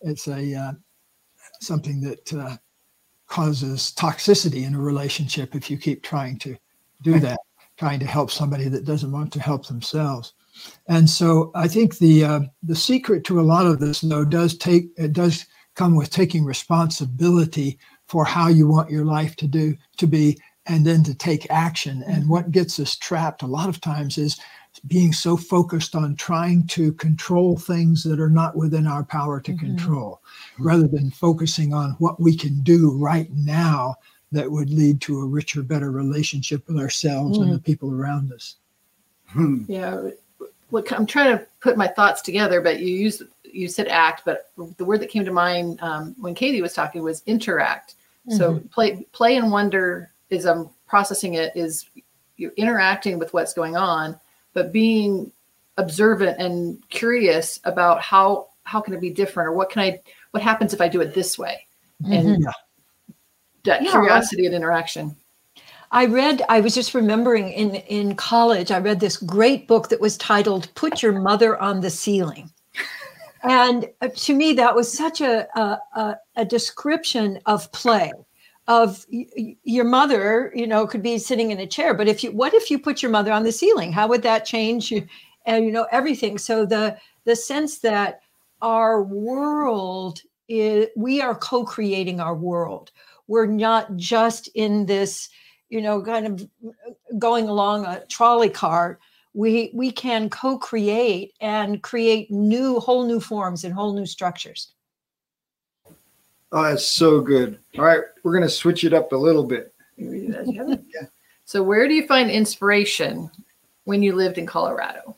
it's a uh, something that uh, causes toxicity in a relationship if you keep trying to do that, trying to help somebody that doesn't want to help themselves. And so I think the uh, the secret to a lot of this though does take it does come with taking responsibility for how you want your life to do to be and then to take action. And mm-hmm. what gets us trapped a lot of times is being so focused on trying to control things that are not within our power to mm-hmm. control, rather than focusing on what we can do right now that would lead to a richer, better relationship with ourselves mm-hmm. and the people around us. Hmm. Yeah. Look, I'm trying to put my thoughts together, but you used you said act, but the word that came to mind um, when Katie was talking was interact. Mm-hmm. So play play and wonder is I'm um, processing it is you're interacting with what's going on, but being observant and curious about how how can it be different or what can I what happens if I do it this way and mm-hmm. that yeah. curiosity and interaction. I read, I was just remembering in, in college, I read this great book that was titled Put Your Mother on the Ceiling. and uh, to me, that was such a, a, a description of play of your mother you know could be sitting in a chair but if you what if you put your mother on the ceiling? How would that change and you know everything. So the the sense that our world is we are co-creating our world. We're not just in this you know kind of uh, going along a trolley car. We we can co-create and create new whole new forms and whole new structures Oh, that's so good. All right, we're going to switch it up a little bit. yeah. So, where do you find inspiration when you lived in Colorado?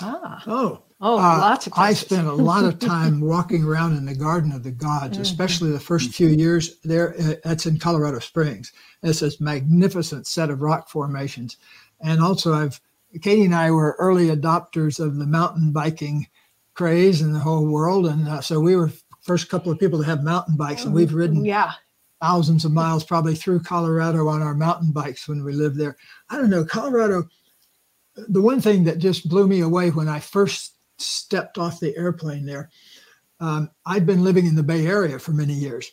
Ah. Oh. Oh, uh, lots of places. I spent a lot of time walking around in the Garden of the Gods, mm-hmm. especially the first few years there. Uh, that's in Colorado Springs. It's this magnificent set of rock formations. And also, I've Katie and I were early adopters of the mountain biking craze in the whole world. And uh, so we were first couple of people to have mountain bikes, and we've ridden yeah thousands of miles probably through Colorado on our mountain bikes when we lived there. I don't know, Colorado. The one thing that just blew me away when I first stepped off the airplane there, um, I'd been living in the Bay Area for many years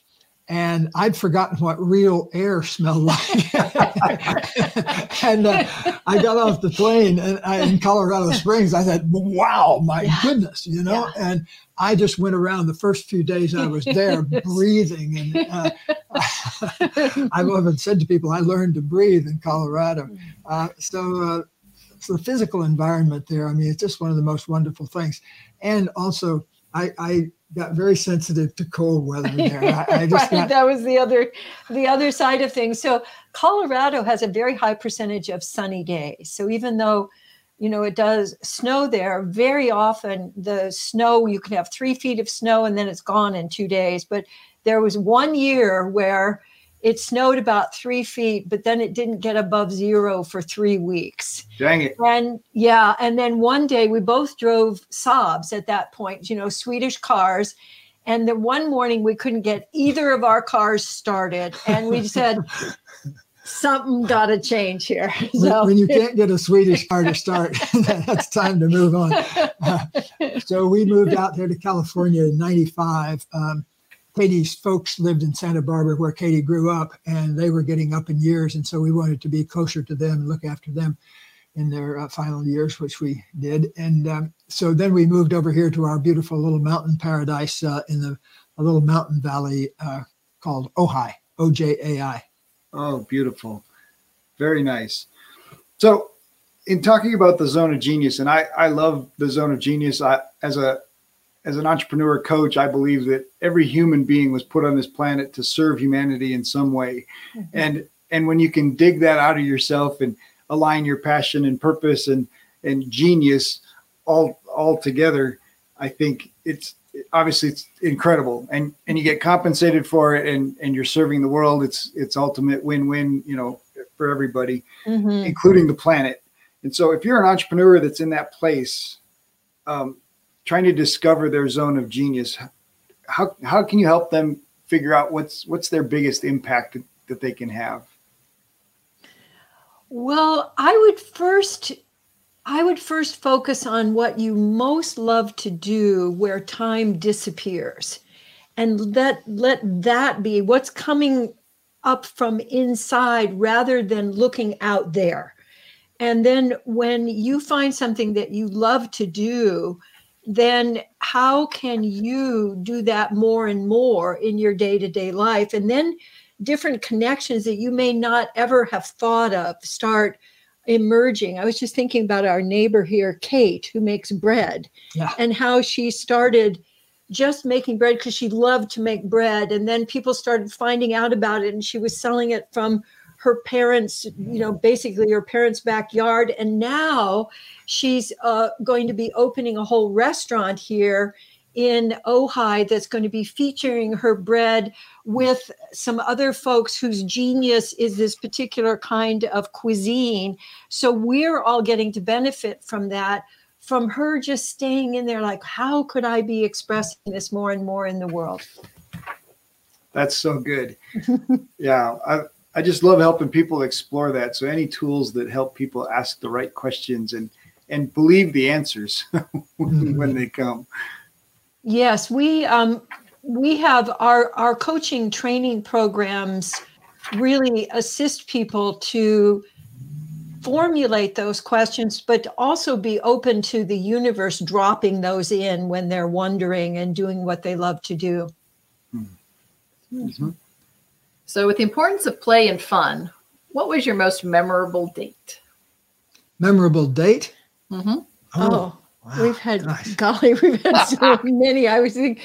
and I'd forgotten what real air smelled like. and uh, I got off the plane and I, in Colorado Springs. I said, "Wow, my yeah. goodness!" You know, yeah. and I just went around the first few days I was there breathing, and uh, I've often said to people, I learned to breathe in Colorado. Mm. Uh, so. Uh, so the physical environment there, I mean, it's just one of the most wonderful things. And also, I, I got very sensitive to cold weather there. I, I right, got... that was the other the other side of things. So Colorado has a very high percentage of sunny days. So even though you know it does snow there, very often the snow you can have three feet of snow and then it's gone in two days. But there was one year where it snowed about three feet, but then it didn't get above zero for three weeks. Dang it. And yeah. And then one day we both drove Saabs at that point, you know, Swedish cars. And the one morning we couldn't get either of our cars started. And we said, something got to change here. So. When you can't get a Swedish car to start, that's time to move on. Uh, so we moved out there to California in 95. Um, Katie's folks lived in Santa Barbara where Katie grew up, and they were getting up in years. And so we wanted to be closer to them and look after them in their uh, final years, which we did. And um, so then we moved over here to our beautiful little mountain paradise uh, in the a little mountain valley uh, called Ojai, O J A I. Oh, beautiful. Very nice. So, in talking about the zone of genius, and I, I love the zone of genius. I, as a as an entrepreneur coach, I believe that every human being was put on this planet to serve humanity in some way. Mm-hmm. And and when you can dig that out of yourself and align your passion and purpose and and genius all all together, I think it's obviously it's incredible. And and you get compensated for it and and you're serving the world. It's it's ultimate win-win you know for everybody mm-hmm. including the planet. And so if you're an entrepreneur that's in that place um, trying to discover their zone of genius how how can you help them figure out what's what's their biggest impact that they can have? Well i would first I would first focus on what you most love to do where time disappears and let let that be what's coming up from inside rather than looking out there. And then when you find something that you love to do, then how can you do that more and more in your day-to-day life? And then different connections that you may not ever have thought of start emerging. I was just thinking about our neighbor here, Kate, who makes bread, yeah. and how she started just making bread because she loved to make bread. And then people started finding out about it, and she was selling it from her parents, you know, basically her parents' backyard. And now she's uh, going to be opening a whole restaurant here in Ojai that's going to be featuring her bread with some other folks whose genius is this particular kind of cuisine. So we're all getting to benefit from that, from her just staying in there, like, how could I be expressing this more and more in the world? That's so good. yeah. I, I just love helping people explore that. So any tools that help people ask the right questions and and believe the answers when mm-hmm. they come. Yes, we um, we have our our coaching training programs really assist people to formulate those questions, but also be open to the universe dropping those in when they're wondering and doing what they love to do. Mm-hmm. So, with the importance of play and fun, what was your most memorable date? Memorable date? Mm-hmm. Oh, oh wow. we've had, Gosh. golly, we've had so many. I was thinking,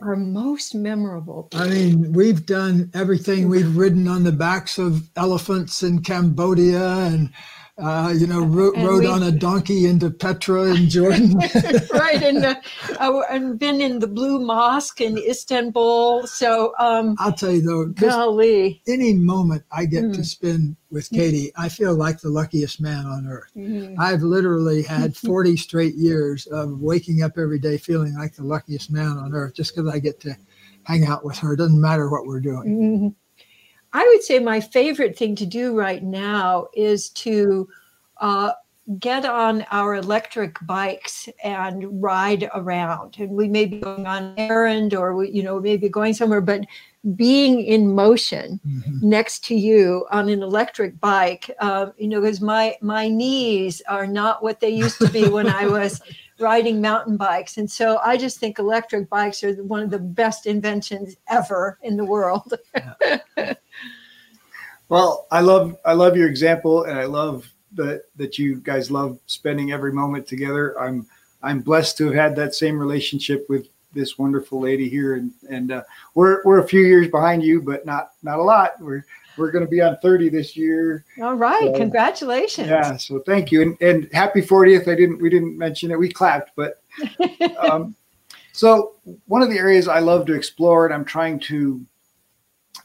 our most memorable. I mean, we've done everything. We've ridden on the backs of elephants in Cambodia and uh, you know, ro- rode we, on a donkey into Petra in Jordan. right, and uh, and been in the Blue Mosque in Istanbul. So um, I'll tell you though, golly, any moment I get mm. to spend with Katie, I feel like the luckiest man on earth. Mm. I've literally had 40 straight years of waking up every day feeling like the luckiest man on earth, just because I get to hang out with her. It doesn't matter what we're doing. I would say my favorite thing to do right now is to uh, get on our electric bikes and ride around. And we may be going on an errand or we, you know, maybe going somewhere, but being in motion mm-hmm. next to you on an electric bike, uh, you know, because my my knees are not what they used to be when I was riding mountain bikes. And so I just think electric bikes are one of the best inventions ever in the world. well, I love I love your example and I love that that you guys love spending every moment together. I'm I'm blessed to have had that same relationship with this wonderful lady here and and uh, we're we're a few years behind you but not not a lot we're we're going to be on 30 this year. All right. So, Congratulations. Yeah. So thank you. And, and happy 40th. I didn't, we didn't mention it. We clapped, but, um, so one of the areas I love to explore and I'm trying to,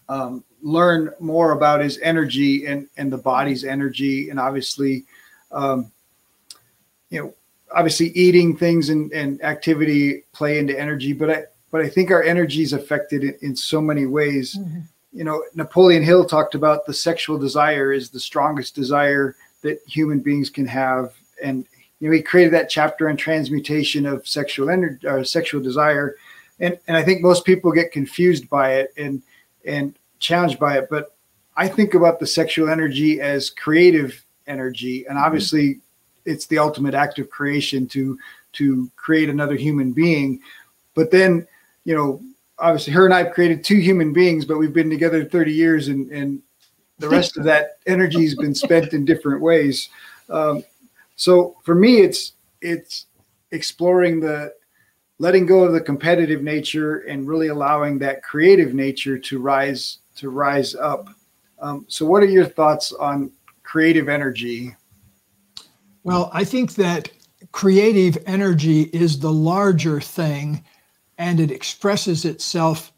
um, learn more about his energy and, and the body's energy. And obviously, um, you know, obviously eating things and, and activity play into energy, but I, but I think our energy is affected in, in so many ways. Mm-hmm you know, Napoleon Hill talked about the sexual desire is the strongest desire that human beings can have. And, you know, he created that chapter on transmutation of sexual energy or sexual desire. And, and I think most people get confused by it and, and challenged by it. But I think about the sexual energy as creative energy. And obviously it's the ultimate act of creation to, to create another human being. But then, you know, obviously her and I've created two human beings, but we've been together 30 years and, and the rest of that energy has been spent in different ways. Um, so for me, it's, it's exploring the, letting go of the competitive nature and really allowing that creative nature to rise, to rise up. Um, so what are your thoughts on creative energy? Well, I think that creative energy is the larger thing and it expresses itself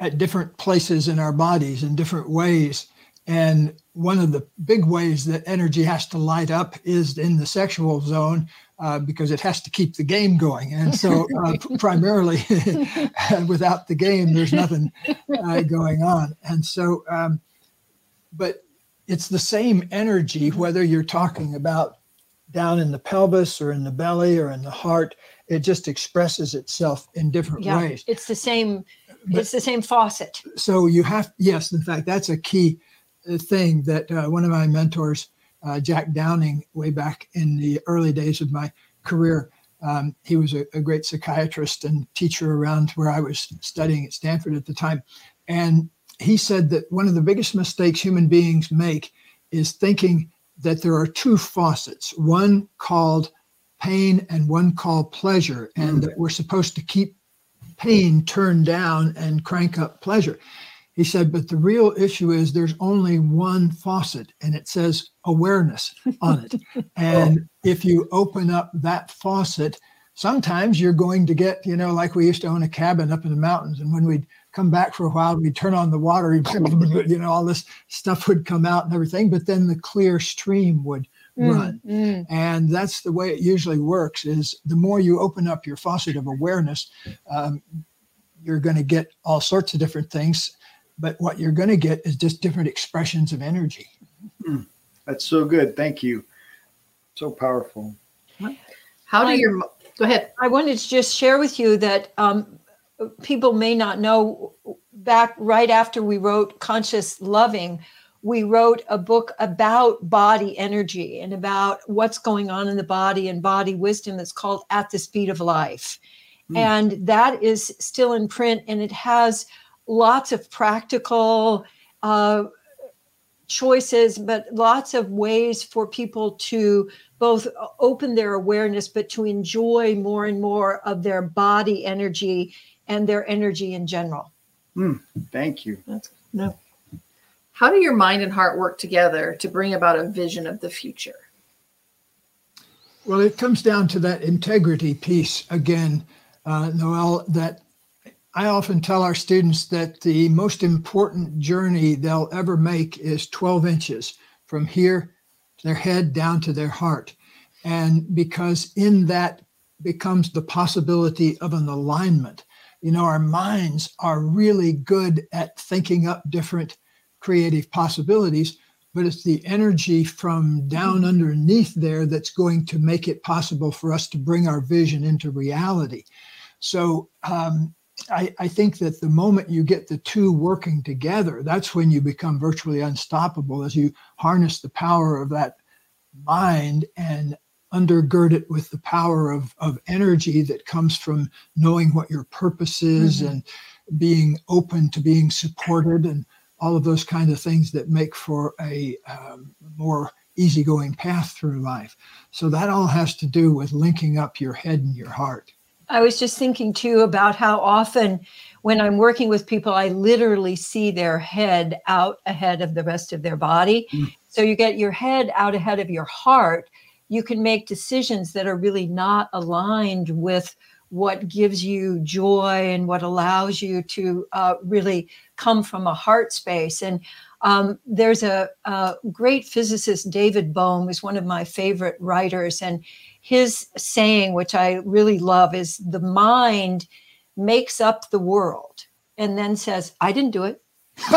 at different places in our bodies in different ways. And one of the big ways that energy has to light up is in the sexual zone uh, because it has to keep the game going. And so, uh, primarily, without the game, there's nothing uh, going on. And so, um, but it's the same energy whether you're talking about down in the pelvis or in the belly or in the heart. It just expresses itself in different yeah, ways. It's the same. But, it's the same faucet. So you have yes, in fact, that's a key thing that uh, one of my mentors, uh, Jack Downing, way back in the early days of my career, um, he was a, a, great psychiatrist and teacher around where I was studying at Stanford at the time, and he said that one of the biggest mistakes human beings make is thinking that there are two faucets, one called pain and one called pleasure, and mm. that we're supposed to keep pain turned down and crank up pleasure. He said, but the real issue is there's only one faucet and it says awareness on it. and oh. if you open up that faucet, sometimes you're going to get, you know, like we used to own a cabin up in the mountains. And when we'd come back for a while, we'd turn on the water, you know, all this stuff would come out and everything. But then the clear stream would mm, run. Mm. And that's the way it usually works is the more you open up your faucet of awareness, um, you're going to get all sorts of different things. But what you're going to get is just different expressions of energy. Mm. That's so good. Thank you. So powerful. How do I, your go ahead? I wanted to just share with you that um, people may not know. Back right after we wrote Conscious Loving, we wrote a book about body energy and about what's going on in the body and body wisdom that's called At the Speed of Life. Mm. And that is still in print and it has lots of practical uh, choices, but lots of ways for people to both open their awareness, but to enjoy more and more of their body energy and their energy in general. Mm, thank you. That's, no. How do your mind and heart work together to bring about a vision of the future? Well, it comes down to that integrity piece again, uh, Noelle, that I often tell our students that the most important journey they'll ever make is 12 inches from here, their head down to their heart. And because in that becomes the possibility of an alignment. You know, our minds are really good at thinking up different creative possibilities, but it's the energy from down underneath there that's going to make it possible for us to bring our vision into reality. So um, I, I, think that the moment you get the two working together, that's when you become virtually unstoppable as you harness the power of that mind and undergird it with the power of, of energy that comes from knowing what your purpose is mm-hmm. and being open to being supported and all of those kind of things that make for a um, more easygoing path through life. So that all has to do with linking up your head and your heart. I was just thinking too about how often when I'm working with people, I literally see their head out ahead of the rest of their body. Mm. So you get your head out ahead of your heart. You can make decisions that are really not aligned with what gives you joy and what allows you to uh, really come from a heart space. And um, there's a, a, great physicist, David Bohm, is one of my favorite writers. And his saying, which I really love, is the mind makes up the world and then says, I didn't do it.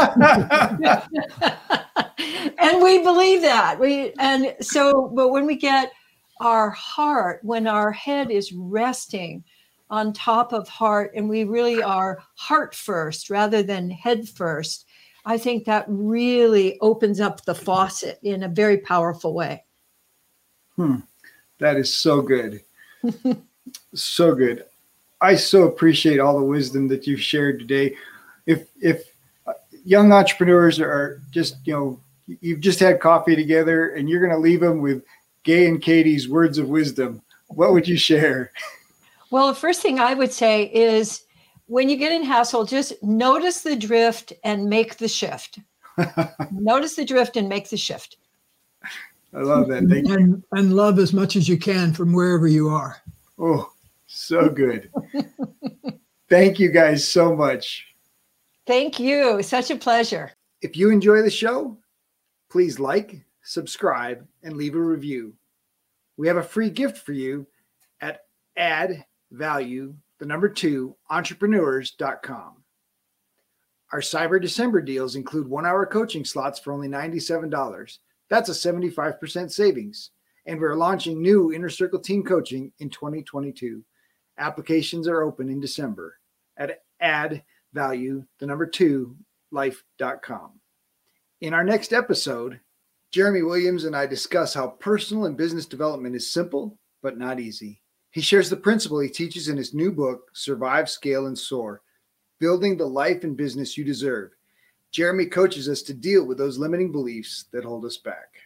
and we believe that. We and so, but when we get our heart, when our head is resting on top of heart and we really are heart first rather than head first, I think that really opens up the faucet in a very powerful way. Hmm. That is so good. so good. I so appreciate all the wisdom that you've shared today. If if uh, young entrepreneurs are just, you know, you've just had coffee together and you're going to leave them with Gay and Katie's words of wisdom, what would you share? Well, the first thing I would say is when you get in hassle, just notice the drift and make the shift. notice the drift and make the shift. I love that. Thank and, you. And love as much as you can from wherever you are. Oh, so good. Thank you guys so much. Thank you. Such a pleasure. If you enjoy the show, please like, subscribe, and leave a review. We have a free gift for you at add value, the number two, entrepreneurs.com. Our Cyber December deals include one hour coaching slots for only $97. That's a 75% savings. And we're launching new Inner Circle team coaching in 2022. Applications are open in December at add value, the number two, life.com. In our next episode, Jeremy Williams and I discuss how personal and business development is simple, but not easy. He shares the principle he teaches in his new book, Survive, Scale, and Soar Building the Life and Business You Deserve. Jeremy coaches us to deal with those limiting beliefs that hold us back.